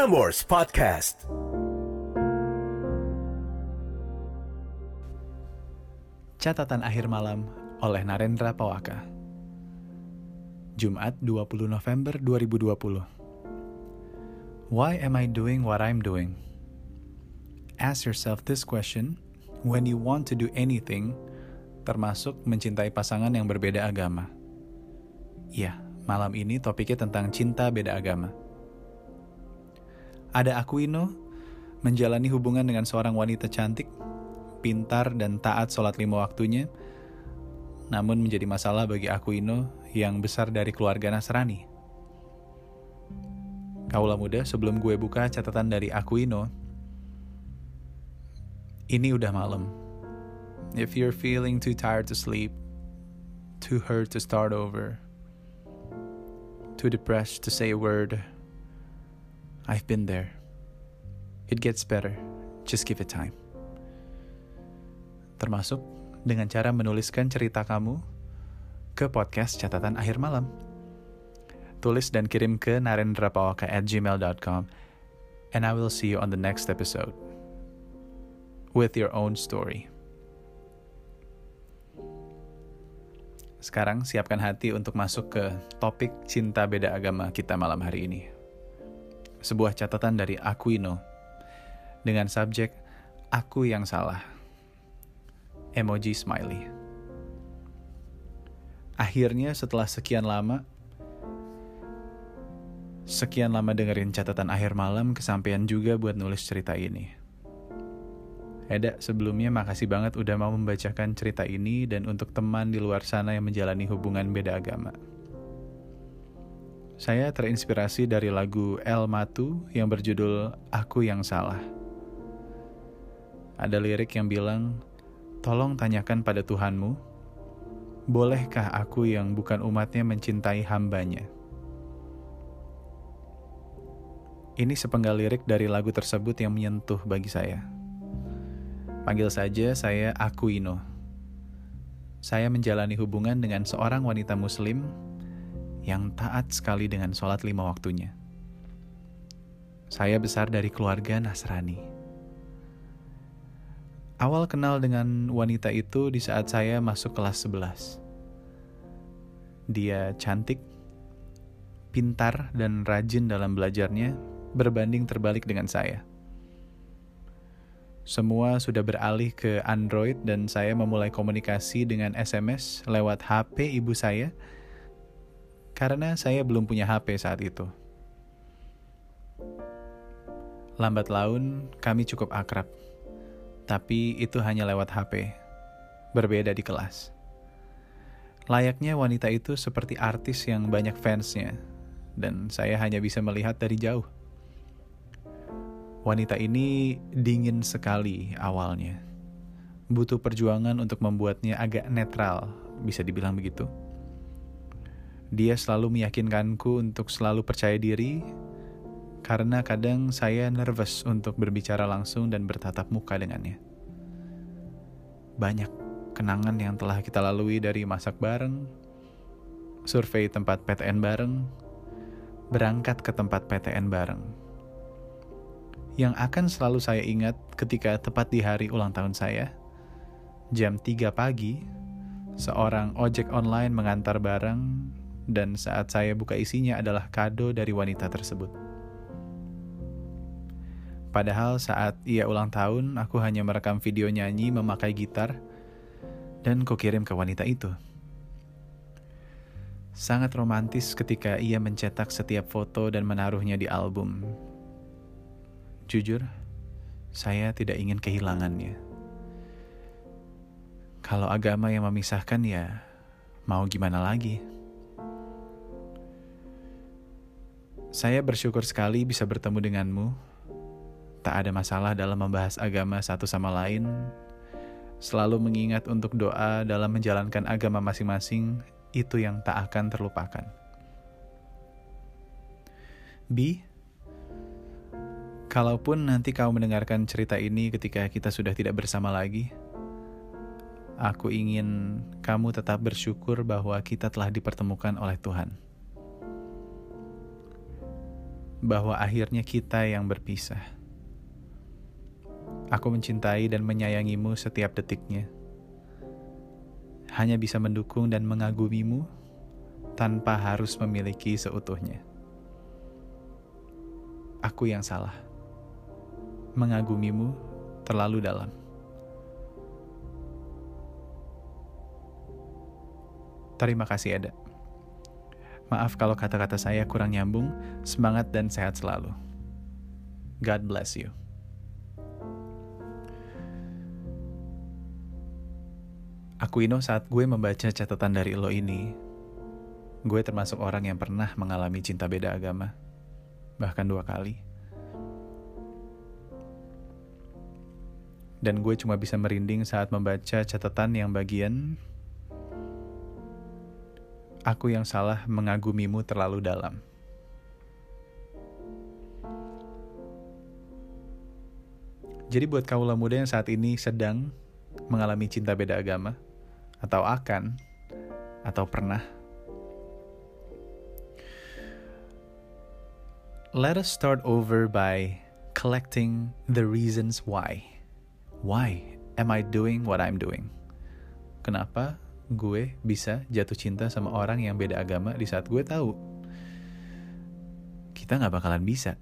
Prambors Podcast. Catatan akhir malam oleh Narendra Pawaka. Jumat 20 November 2020. Why am I doing what I'm doing? Ask yourself this question when you want to do anything, termasuk mencintai pasangan yang berbeda agama. Ya, malam ini topiknya tentang cinta beda agama. Ada Aquino menjalani hubungan dengan seorang wanita cantik pintar dan taat sholat lima waktunya, namun menjadi masalah bagi Aquino yang besar dari keluarga Nasrani. Kaulah muda, sebelum gue buka catatan dari Aquino, ini udah malam. If you're feeling too tired to sleep, too hurt to start over, too depressed to say a word, I've been there. It gets better. Just give it time termasuk dengan cara menuliskan cerita kamu ke podcast catatan akhir malam. Tulis dan kirim ke narendrapawaka at gmail.com and I will see you on the next episode with your own story. Sekarang siapkan hati untuk masuk ke topik cinta beda agama kita malam hari ini. Sebuah catatan dari Aquino dengan subjek Aku yang salah emoji smiley. Akhirnya setelah sekian lama, sekian lama dengerin catatan akhir malam, kesampaian juga buat nulis cerita ini. Eda, sebelumnya makasih banget udah mau membacakan cerita ini dan untuk teman di luar sana yang menjalani hubungan beda agama. Saya terinspirasi dari lagu El Matu yang berjudul Aku Yang Salah. Ada lirik yang bilang, Tolong tanyakan pada Tuhanmu, bolehkah aku yang bukan umatnya mencintai hambanya? Ini sepenggal lirik dari lagu tersebut yang menyentuh bagi saya. Panggil saja saya Akuino. Saya menjalani hubungan dengan seorang wanita muslim yang taat sekali dengan sholat lima waktunya. Saya besar dari keluarga Nasrani. Awal kenal dengan wanita itu di saat saya masuk kelas 11. Dia cantik, pintar, dan rajin dalam belajarnya berbanding terbalik dengan saya. Semua sudah beralih ke Android dan saya memulai komunikasi dengan SMS lewat HP ibu saya karena saya belum punya HP saat itu. Lambat laun, kami cukup akrab tapi itu hanya lewat HP, berbeda di kelas. Layaknya wanita itu seperti artis yang banyak fansnya, dan saya hanya bisa melihat dari jauh. Wanita ini dingin sekali awalnya. Butuh perjuangan untuk membuatnya agak netral, bisa dibilang begitu. Dia selalu meyakinkanku untuk selalu percaya diri, karena kadang saya nervous untuk berbicara langsung dan bertatap muka dengannya. Banyak kenangan yang telah kita lalui dari masak bareng, survei tempat PTN bareng, berangkat ke tempat PTN bareng. Yang akan selalu saya ingat ketika tepat di hari ulang tahun saya, jam 3 pagi, seorang ojek online mengantar barang dan saat saya buka isinya adalah kado dari wanita tersebut. Padahal saat ia ulang tahun, aku hanya merekam video nyanyi memakai gitar dan kukirim ke wanita itu. Sangat romantis ketika ia mencetak setiap foto dan menaruhnya di album. Jujur, saya tidak ingin kehilangannya. Kalau agama yang memisahkan ya, mau gimana lagi? Saya bersyukur sekali bisa bertemu denganmu tak ada masalah dalam membahas agama satu sama lain, selalu mengingat untuk doa dalam menjalankan agama masing-masing, itu yang tak akan terlupakan. B. Kalaupun nanti kau mendengarkan cerita ini ketika kita sudah tidak bersama lagi, aku ingin kamu tetap bersyukur bahwa kita telah dipertemukan oleh Tuhan. Bahwa akhirnya kita yang berpisah. Aku mencintai dan menyayangimu setiap detiknya. Hanya bisa mendukung dan mengagumimu tanpa harus memiliki seutuhnya. Aku yang salah. Mengagumimu terlalu dalam. Terima kasih Ada. Maaf kalau kata-kata saya kurang nyambung, semangat dan sehat selalu. God bless you. Aku Ino saat gue membaca catatan dari lo ini, gue termasuk orang yang pernah mengalami cinta beda agama, bahkan dua kali. Dan gue cuma bisa merinding saat membaca catatan yang bagian Aku yang salah mengagumimu terlalu dalam. Jadi buat kaulah muda yang saat ini sedang mengalami cinta beda agama, atau akan, atau pernah, let us start over by collecting the reasons why. Why am I doing what I'm doing? Kenapa gue bisa jatuh cinta sama orang yang beda agama di saat gue tahu kita nggak bakalan bisa.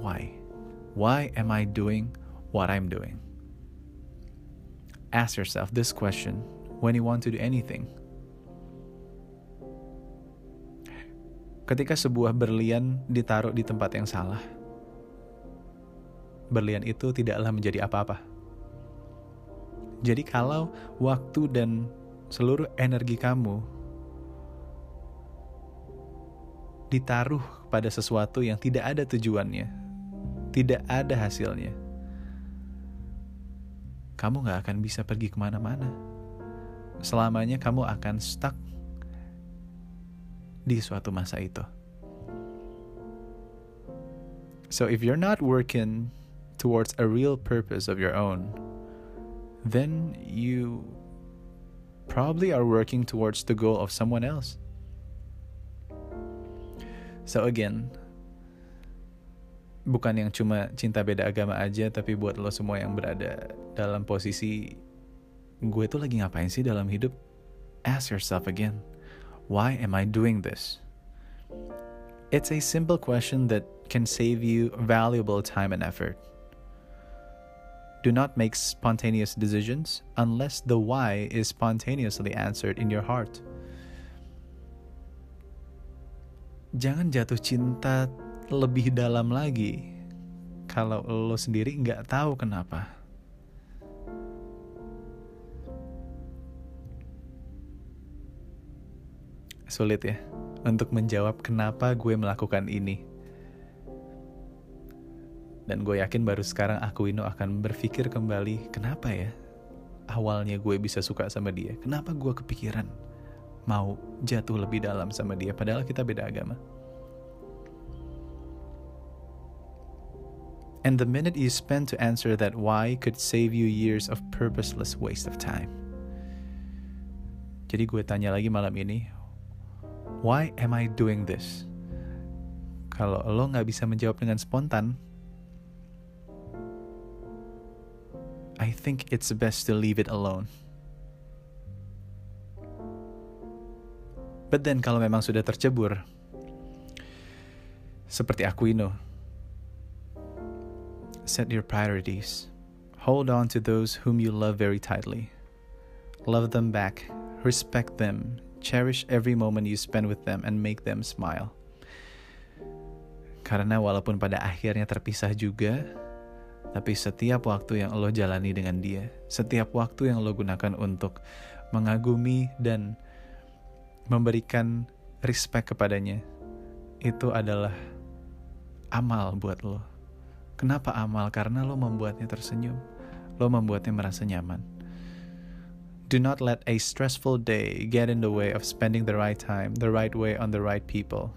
Why? Why am I doing what I'm doing? Ask yourself this question when you want to do anything. Ketika sebuah berlian ditaruh di tempat yang salah, berlian itu tidaklah menjadi apa-apa jadi kalau waktu dan seluruh energi kamu ditaruh pada sesuatu yang tidak ada tujuannya, tidak ada hasilnya, kamu gak akan bisa pergi ke mana-mana. Selamanya kamu akan stuck di suatu masa itu. So if you're not working towards a real purpose of your own, then you probably are working towards the goal of someone else. So again, bukan yang cuma cinta beda agama aja, tapi buat lo semua yang berada dalam posisi gue tuh lagi ngapain sih dalam hidup? Ask yourself again, why am I doing this? It's a simple question that can save you valuable time and effort. Do not make spontaneous decisions unless the why is spontaneously answered in your heart. Jangan jatuh cinta lebih dalam lagi kalau lo sendiri nggak tahu kenapa. Sulit ya untuk menjawab kenapa gue melakukan ini. Dan gue yakin baru sekarang aku Ino akan berpikir kembali, kenapa ya awalnya gue bisa suka sama dia? Kenapa gue kepikiran mau jatuh lebih dalam sama dia padahal kita beda agama? And the minute you spend to answer that why could save you years of purposeless waste of time. Jadi gue tanya lagi malam ini, why am I doing this? Kalau lo nggak bisa menjawab dengan spontan, I think it's best to leave it alone. But then kalau memang sudah tercebur, seperti Aquino, set your priorities. Hold on to those whom you love very tightly. Love them back, respect them, cherish every moment you spend with them, and make them smile. Karena walaupun pada akhirnya terpisah juga, tapi setiap waktu yang lo jalani dengan dia, setiap waktu yang lo gunakan untuk mengagumi dan memberikan respect kepadanya, itu adalah amal buat lo. Kenapa amal? Karena lo membuatnya tersenyum, lo membuatnya merasa nyaman. Do not let a stressful day get in the way of spending the right time, the right way on the right people.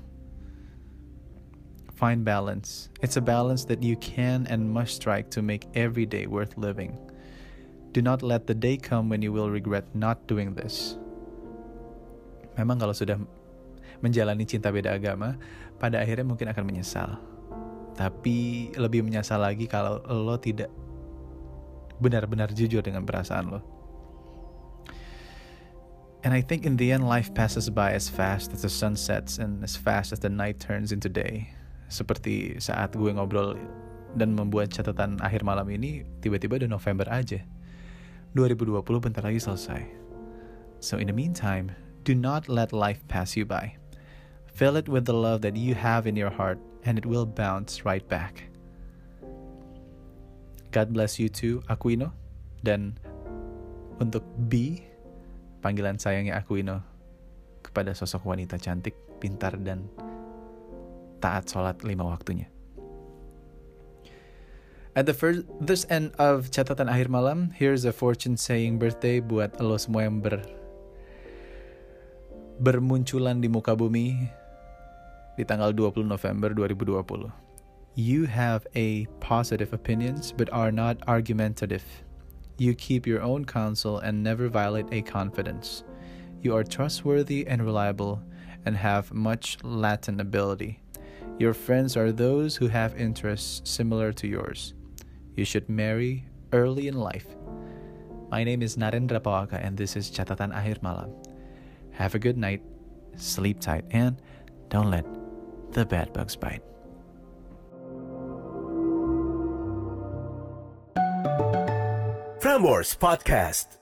Find balance. It's a balance that you can and must strike to make every day worth living. Do not let the day come when you will regret not doing this. Memang kalau sudah menjalani cinta beda agama, pada akhirnya mungkin akan menyesal. Tapi lebih menyesal lagi kalau lo tidak benar-benar jujur dengan perasaan lo. And I think in the end life passes by as fast as the sun sets and as fast as the night turns into day. Seperti saat gue ngobrol dan membuat catatan akhir malam ini, tiba-tiba udah November aja. 2020 bentar lagi selesai. So in the meantime, do not let life pass you by. Fill it with the love that you have in your heart, and it will bounce right back. God bless you too, Aquino. Dan untuk B, panggilan sayangnya Aquino kepada sosok wanita cantik, pintar, dan taat sholat lima waktunya. At the first this end of catatan akhir malam, here's a fortune saying birthday buat lo semua yang ber bermunculan di muka bumi di tanggal 20 November 2020. You have a positive opinions but are not argumentative. You keep your own counsel and never violate a confidence. You are trustworthy and reliable and have much latent ability. Your friends are those who have interests similar to yours. You should marry early in life. My name is Narendra Pawaka and this is Catatan Akhir Malam. Have a good night, sleep tight, and don't let the bad bugs bite. Frameworks Podcast.